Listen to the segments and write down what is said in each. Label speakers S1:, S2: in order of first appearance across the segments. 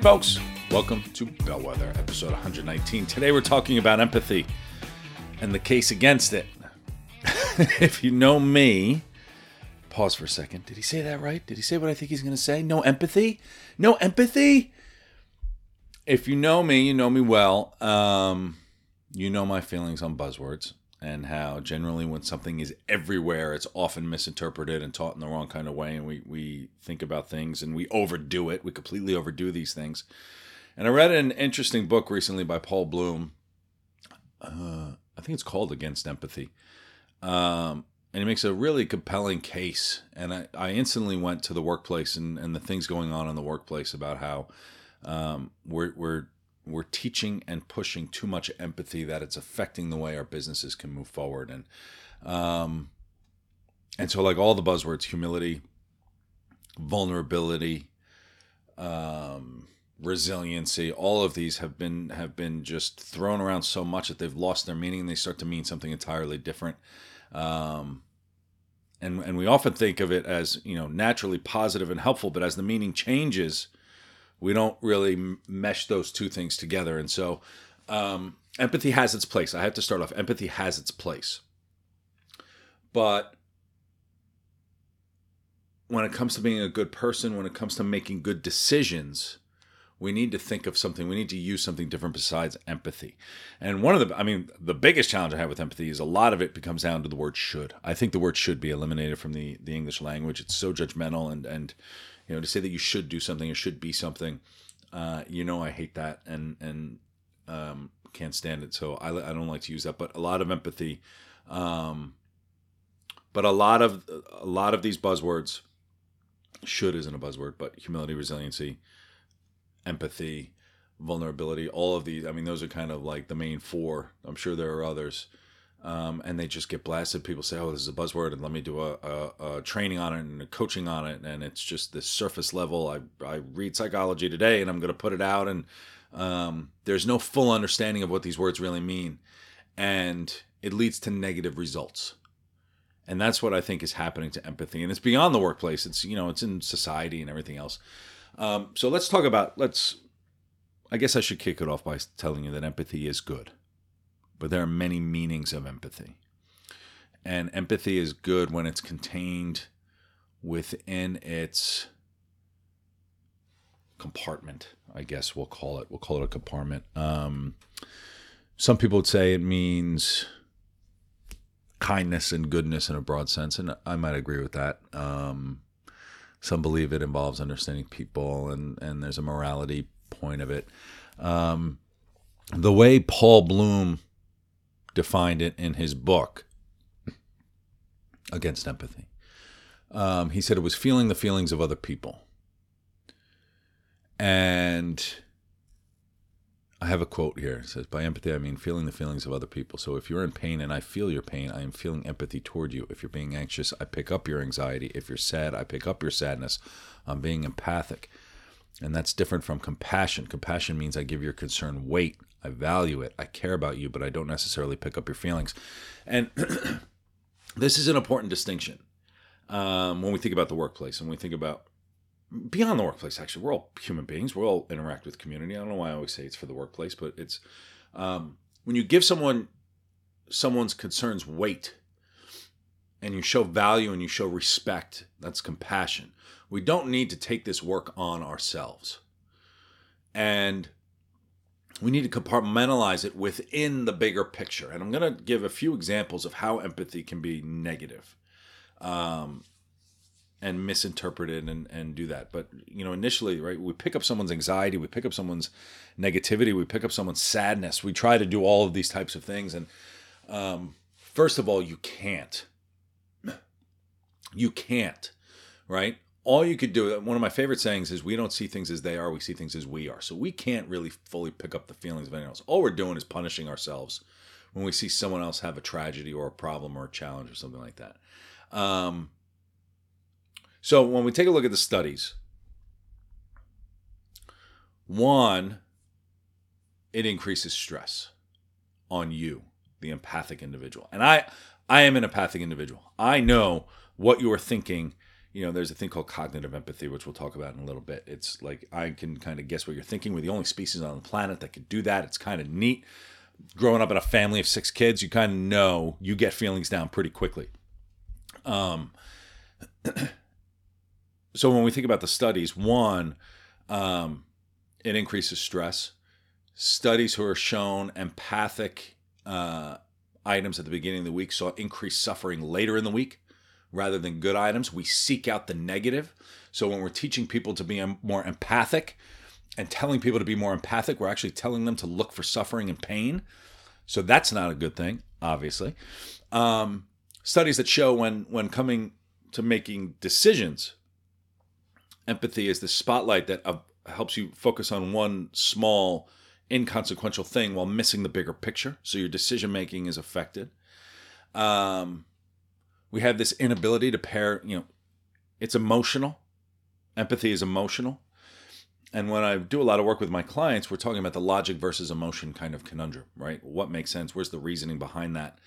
S1: Hey, folks, welcome to Bellwether, episode 119. Today we're talking about empathy and the case against it. if you know me, pause for a second. Did he say that right? Did he say what I think he's going to say? No empathy? No empathy? If you know me, you know me well. Um, you know my feelings on buzzwords and how generally when something is everywhere, it's often misinterpreted and taught in the wrong kind of way. And we, we think about things and we overdo it. We completely overdo these things. And I read an interesting book recently by Paul Bloom. Uh, I think it's called Against Empathy. Um, and he makes a really compelling case. And I, I instantly went to the workplace and, and the things going on in the workplace about how um, we're, we're we're teaching and pushing too much empathy that it's affecting the way our businesses can move forward. And um and so like all the buzzwords humility vulnerability um resiliency all of these have been have been just thrown around so much that they've lost their meaning. And they start to mean something entirely different. Um and and we often think of it as you know naturally positive and helpful but as the meaning changes we don't really mesh those two things together. And so, um, empathy has its place. I have to start off. Empathy has its place. But when it comes to being a good person, when it comes to making good decisions, we need to think of something. We need to use something different besides empathy. And one of the, I mean, the biggest challenge I have with empathy is a lot of it becomes down to the word should. I think the word should be eliminated from the, the English language. It's so judgmental and, and, you know to say that you should do something or should be something uh, you know i hate that and and um, can't stand it. So I, I don't like to use that. But a lot of empathy um, but a lot of a lot of these buzzwords should isn't a buzzword but humility resiliency empathy vulnerability all of these i mean those are kind of like the main four. I'm sure there are others um, and they just get blasted. People say, "Oh, this is a buzzword," and let me do a, a, a, training on it and a coaching on it, and it's just this surface level. I I read psychology today, and I'm going to put it out, and um, there's no full understanding of what these words really mean, and it leads to negative results. And that's what I think is happening to empathy, and it's beyond the workplace. It's you know it's in society and everything else. Um, so let's talk about let's. I guess I should kick it off by telling you that empathy is good but there are many meanings of empathy. And empathy is good when it's contained within its compartment, I guess we'll call it. We'll call it a compartment. Um, some people would say it means kindness and goodness in a broad sense, and I might agree with that. Um, some believe it involves understanding people, and and there's a morality point of it. Um, the way Paul Bloom defined it in his book against empathy. Um, he said it was feeling the feelings of other people. And I have a quote here. It says, By empathy, I mean feeling the feelings of other people. So if you're in pain and I feel your pain, I am feeling empathy toward you. If you're being anxious, I pick up your anxiety. If you're sad, I pick up your sadness. I'm being empathic. And that's different from compassion. Compassion means I give your concern weight. I value it. I care about you, but I don't necessarily pick up your feelings. And this is an important distinction um, when we think about the workplace and we think about beyond the workplace. Actually, we're all human beings. We all interact with community. I don't know why I always say it's for the workplace, but it's um, when you give someone someone's concerns weight and you show value and you show respect. That's compassion. We don't need to take this work on ourselves. And we need to compartmentalize it within the bigger picture. And I'm going to give a few examples of how empathy can be negative, um, and misinterpreted and, and do that. But, you know, initially, right, we pick up someone's anxiety, we pick up someone's negativity, we pick up someone's sadness. We try to do all of these types of things. And um, first of all, you can't. You can't, right? All you could do one of my favorite sayings is we don't see things as they are we see things as we are. So we can't really fully pick up the feelings of anyone else. All we're doing is punishing ourselves when we see someone else have a tragedy or a problem or a challenge or something like that. Um, so when we take a look at the studies one it increases stress on you the empathic individual. And i i am an empathic individual. I know what you are thinking you know, there's a thing called cognitive empathy, which we'll talk about in a little bit. It's like I can kind of guess what you're thinking. We're the only species on the planet that can do that. It's kind of neat. Growing up in a family of six kids, you kind of know you get feelings down pretty quickly. Um, so when we think about the studies, one, um, it increases stress. Studies who are shown empathic uh, items at the beginning of the week saw increased suffering later in the week rather than good items. We seek out the negative. So when we're teaching people to be more empathic and telling people to be more empathic, we're actually telling them to look for suffering and pain. So that's not a good thing, obviously. Um, studies that show when when coming to making decisions, empathy is the spotlight that uh, helps you focus on one small inconsequential thing while missing the bigger picture. So your decision making is affected. Um, we have this inability to pair, you know, it's emotional. Empathy is emotional. And when I do a lot of work with my clients, we're talking about the logic versus emotion kind of conundrum, right? What makes sense? Where's the reasoning behind that?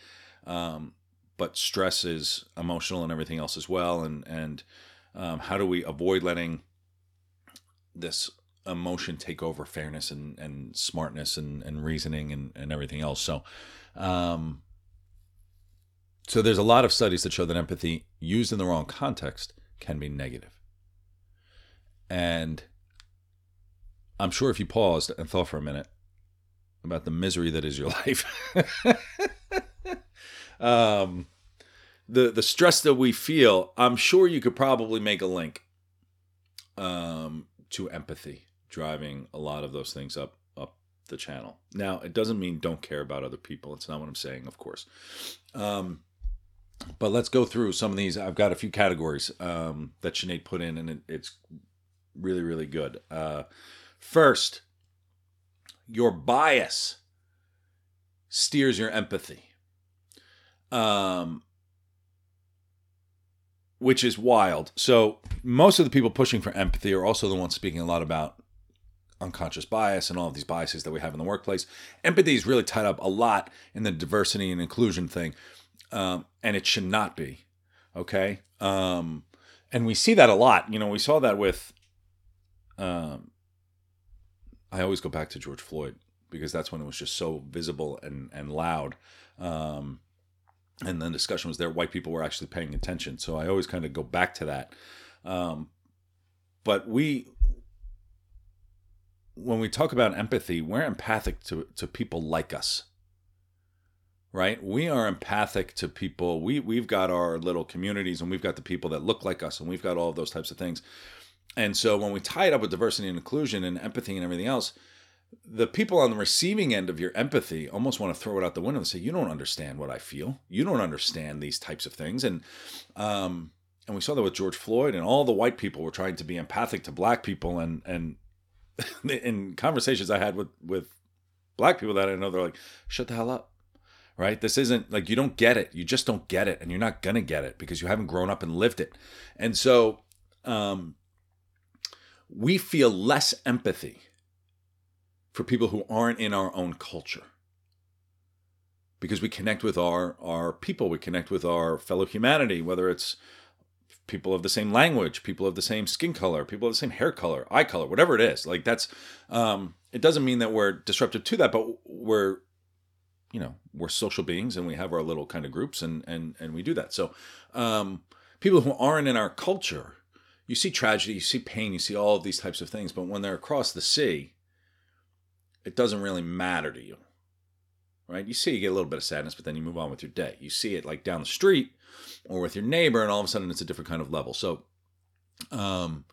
S1: Um, but stress is emotional and everything else as well. And and um, how do we avoid letting this emotion take over fairness and, and smartness and, and reasoning and, and everything else? So, um, so there's a lot of studies that show that empathy used in the wrong context can be negative. And I'm sure if you paused and thought for a minute about the misery that is your life, um, the the stress that we feel, I'm sure you could probably make a link um, to empathy driving a lot of those things up up the channel. Now, it doesn't mean don't care about other people. It's not what I'm saying, of course. Um, but let's go through some of these. I've got a few categories um, that Sinead put in, and it, it's really, really good. Uh, first, your bias steers your empathy, um, which is wild. So, most of the people pushing for empathy are also the ones speaking a lot about unconscious bias and all of these biases that we have in the workplace. Empathy is really tied up a lot in the diversity and inclusion thing um, and it should not be. Okay, um, and we see that a lot. You know, we saw that with. Um, I always go back to George Floyd because that's when it was just so visible and and loud. Um, and the discussion was there. White people were actually paying attention, so I always kind of go back to that. Um, but we, when we talk about empathy, we're empathic to to people like us right? We are empathic to people. We we've got our little communities and we've got the people that look like us and we've got all of those types of things. And so when we tie it up with diversity and inclusion and empathy and everything else, the people on the receiving end of your empathy almost want to throw it out the window and say, "You don't understand what I feel. You don't understand these types of things." And um, and we saw that with George Floyd and all the white people were trying to be empathic to black people and and in conversations I had with with black people that I know, they're like, "Shut the hell up." Right? This isn't like you don't get it. You just don't get it, and you're not gonna get it because you haven't grown up and lived it. And so, um, we feel less empathy for people who aren't in our own culture because we connect with our our people. We connect with our fellow humanity, whether it's people of the same language, people of the same skin color, people of the same hair color, eye color, whatever it is. Like that's um, it doesn't mean that we're disruptive to that, but we're you know we're social beings and we have our little kind of groups and and and we do that. So um, people who aren't in our culture you see tragedy you see pain you see all of these types of things but when they're across the sea it doesn't really matter to you right? You see you get a little bit of sadness but then you move on with your day. You see it like down the street or with your neighbor and all of a sudden it's a different kind of level. So um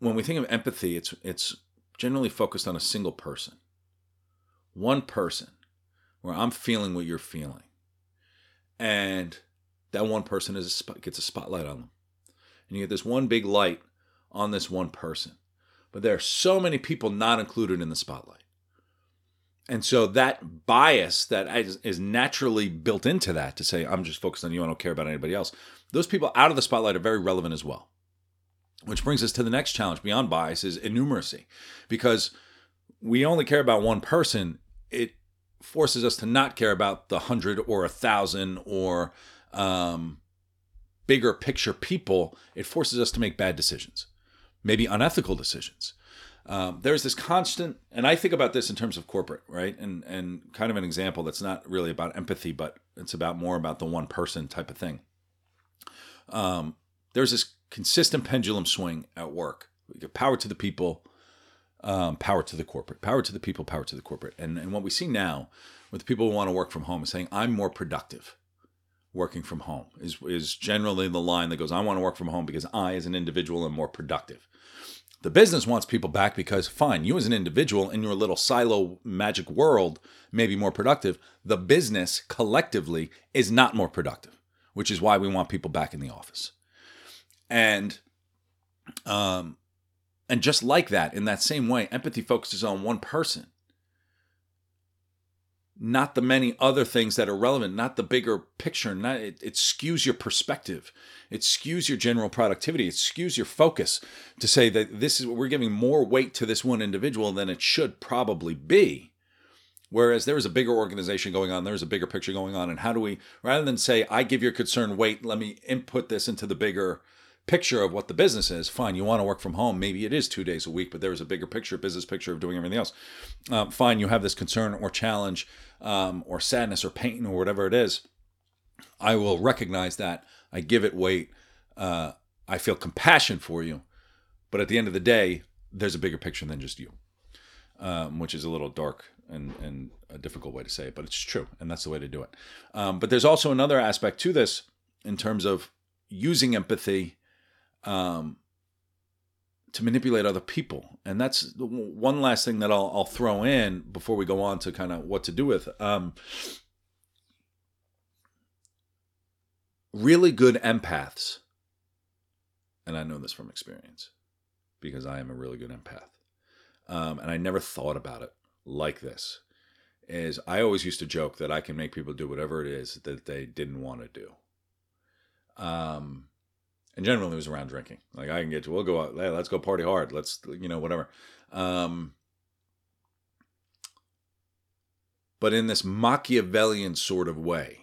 S1: when we think of empathy it's it's generally focused on a single person one person where I'm feeling what you're feeling. And that one person is a, gets a spotlight on them. and you get this one big light on this one person. But there are so many people not included in the spotlight. And so that bias that is naturally built into that to say, I'm just focused on you, I don't care about anybody else, those people out of the spotlight are very relevant as well. Which brings us to the next challenge beyond bias is innumeracy. Because we only care about one person, it forces us to not care about the hundred or a thousand or um, bigger picture people. It forces us to make bad decisions, maybe unethical decisions. Um, there's this constant, and I think about this in terms of corporate, right? And and kind of an example that's not really about empathy, but it's about more about the one person type of thing. Um, there's this consistent pendulum swing at work. Power to the people, um, power to the corporate, power to the people, power to the corporate. And and what we see now with people who want to work from home is saying, I'm more productive working from home is is generally the line that goes, I want to work from home because I as an individual am more productive. The business wants people back because, fine, you as an individual in your little silo magic world may be more productive. The business collectively is not more productive, which is why we want people back in the office. And, um, and just like that, in that same way, empathy focuses on one person not the many other things that are relevant, not the bigger picture. Not it, it, skews your perspective, it skews your general productivity, it skews your focus to say that this is we're giving more weight to this one individual than it should probably be. Whereas there is a bigger organization going on, there's a bigger picture going on, and how do we rather than say I give your concern weight, let me input this into the bigger picture of what the business is. Fine, you want to work from home. Maybe it is two days a week, but there is a bigger picture, business picture of doing everything else. Um, fine, you have this concern or challenge um, or sadness or pain or whatever it is. I will recognize that. I give it weight. Uh, I feel compassion for you. But at the end of the day, there's a bigger picture than just you, um, which is a little dark and, and a difficult way to say it, but it's true. And that's the way to do it. Um, but there's also another aspect to this in terms of using empathy um, to manipulate other people. And that's one last thing that I'll, I'll throw in before we go on to kind of what to do with. Um, really good empaths, and I know this from experience because I am a really good empath, um, and I never thought about it like this. Is I always used to joke that I can make people do whatever it is that they didn't want to do. Um, and generally it was around drinking. Like I can get to, we'll go out, hey, let's go party hard. Let's, you know, whatever. Um, but in this Machiavellian sort of way,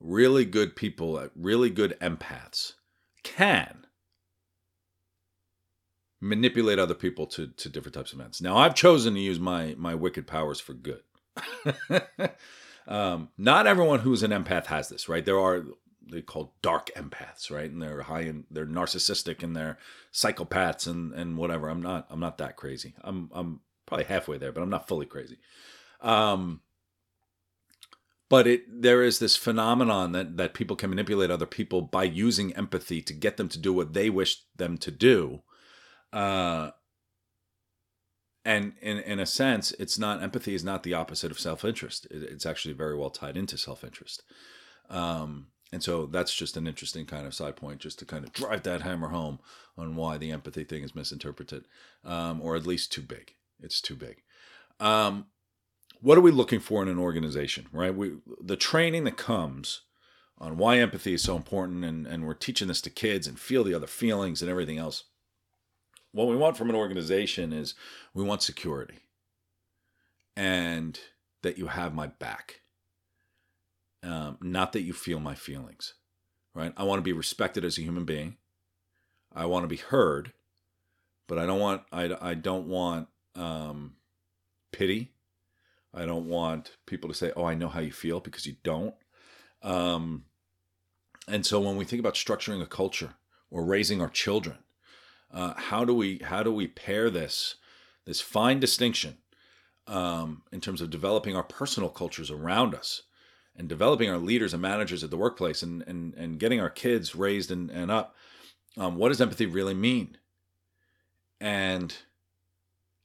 S1: really good people, uh, really good empaths can manipulate other people to, to different types of ends. Now I've chosen to use my, my wicked powers for good. um, not everyone who's an empath has this, right? There are they call dark empaths, right? And they're high and they're narcissistic and they're psychopaths and and whatever. I'm not I'm not that crazy. I'm I'm probably halfway there, but I'm not fully crazy. Um but it there is this phenomenon that that people can manipulate other people by using empathy to get them to do what they wish them to do. Uh and in in a sense, it's not empathy is not the opposite of self interest. It, it's actually very well tied into self interest. Um, and so that's just an interesting kind of side point, just to kind of drive that hammer home on why the empathy thing is misinterpreted, um, or at least too big. It's too big. Um, what are we looking for in an organization, right? We the training that comes on why empathy is so important, and, and we're teaching this to kids and feel the other feelings and everything else. What we want from an organization is we want security and that you have my back um, not that you feel my feelings, right? I want to be respected as a human being. I want to be heard, but I don't want I, I don't want um, pity. I don't want people to say, "Oh, I know how you feel," because you don't. Um, and so when we think about structuring a culture or raising our children, uh, how do we how do we pair this this fine distinction um, in terms of developing our personal cultures around us and developing our leaders and managers at the workplace and and, and getting our kids raised and, and up um, what does empathy really mean? And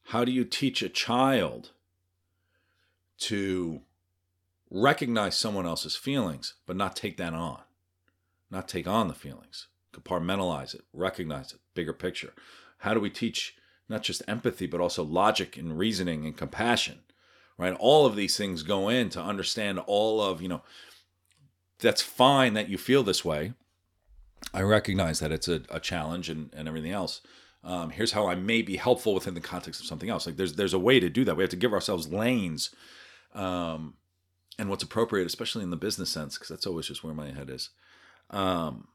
S1: how do you teach a child to recognize someone else's feelings but not take that on? Not take on the feelings. Compartmentalize it, recognize it, bigger picture. How do we teach not just empathy, but also logic and reasoning and compassion? Right? All of these things go in to understand all of, you know, that's fine that you feel this way. I recognize that it's a, a challenge and, and everything else. Um, here's how I may be helpful within the context of something else. Like there's there's a way to do that. We have to give ourselves lanes, um, and what's appropriate, especially in the business sense, because that's always just where my head is. Um,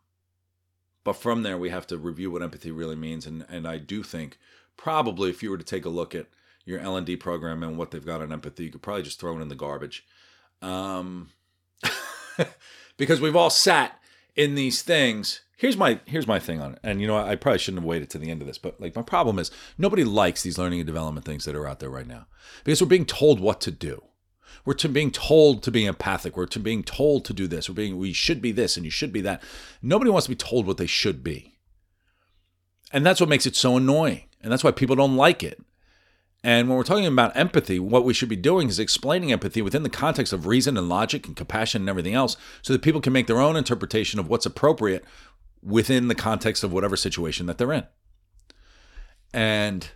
S1: but from there, we have to review what empathy really means, and and I do think probably if you were to take a look at your L and D program and what they've got on empathy, you could probably just throw it in the garbage, um, because we've all sat in these things. Here's my here's my thing on it, and you know I probably shouldn't have waited to the end of this, but like my problem is nobody likes these learning and development things that are out there right now because we're being told what to do. We're to being told to be empathic. We're to being told to do this. We're being we should be this and you should be that. Nobody wants to be told what they should be. And that's what makes it so annoying. And that's why people don't like it. And when we're talking about empathy, what we should be doing is explaining empathy within the context of reason and logic and compassion and everything else so that people can make their own interpretation of what's appropriate within the context of whatever situation that they're in. And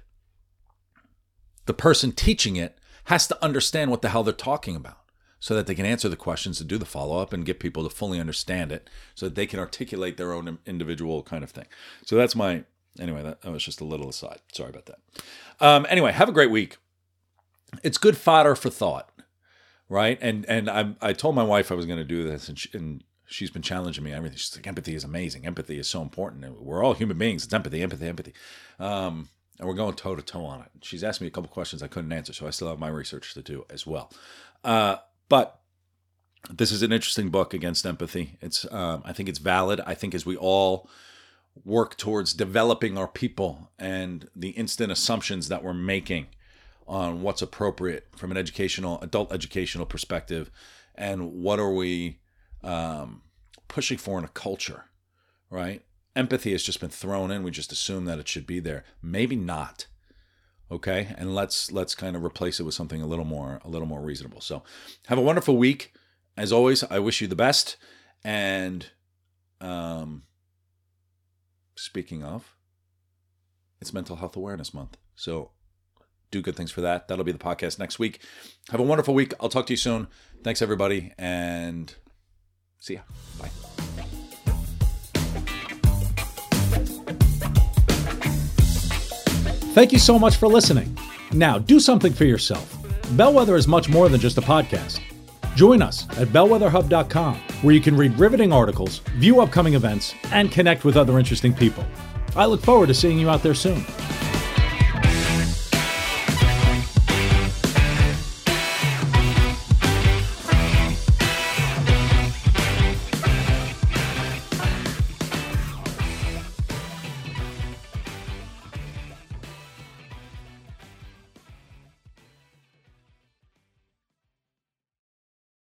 S1: the person teaching it has to understand what the hell they're talking about so that they can answer the questions and do the follow up and get people to fully understand it so that they can articulate their own individual kind of thing. So that's my, anyway, that, that was just a little aside. Sorry about that. Um, anyway, have a great week. It's good fodder for thought, right? And and I I told my wife I was going to do this, and, she, and she's been challenging me. Everything. She's like, empathy is amazing. Empathy is so important. We're all human beings. It's empathy, empathy, empathy. Um, and we're going toe to toe on it. She's asked me a couple questions I couldn't answer, so I still have my research to do as well. Uh, but this is an interesting book against empathy. It's um, I think it's valid. I think as we all work towards developing our people and the instant assumptions that we're making on what's appropriate from an educational adult educational perspective and what are we um, pushing for in a culture right? Empathy has just been thrown in. We just assume that it should be there. Maybe not okay? And let's let's kind of replace it with something a little more a little more reasonable. So have a wonderful week. As always i wish you the best and um speaking of, it's Mental Health Awareness Month. So do good things for that. That'll be the podcast next week. Have a wonderful week. I'll talk to you soon. Thanks, everybody, and see ya. Bye.
S2: Thank you so much for listening. Now, do something for yourself. Bellwether is much more than just a podcast. Join us at bellwetherhub.com, where you can read riveting articles, view upcoming events, and connect with other interesting people. I look forward to seeing you out there soon.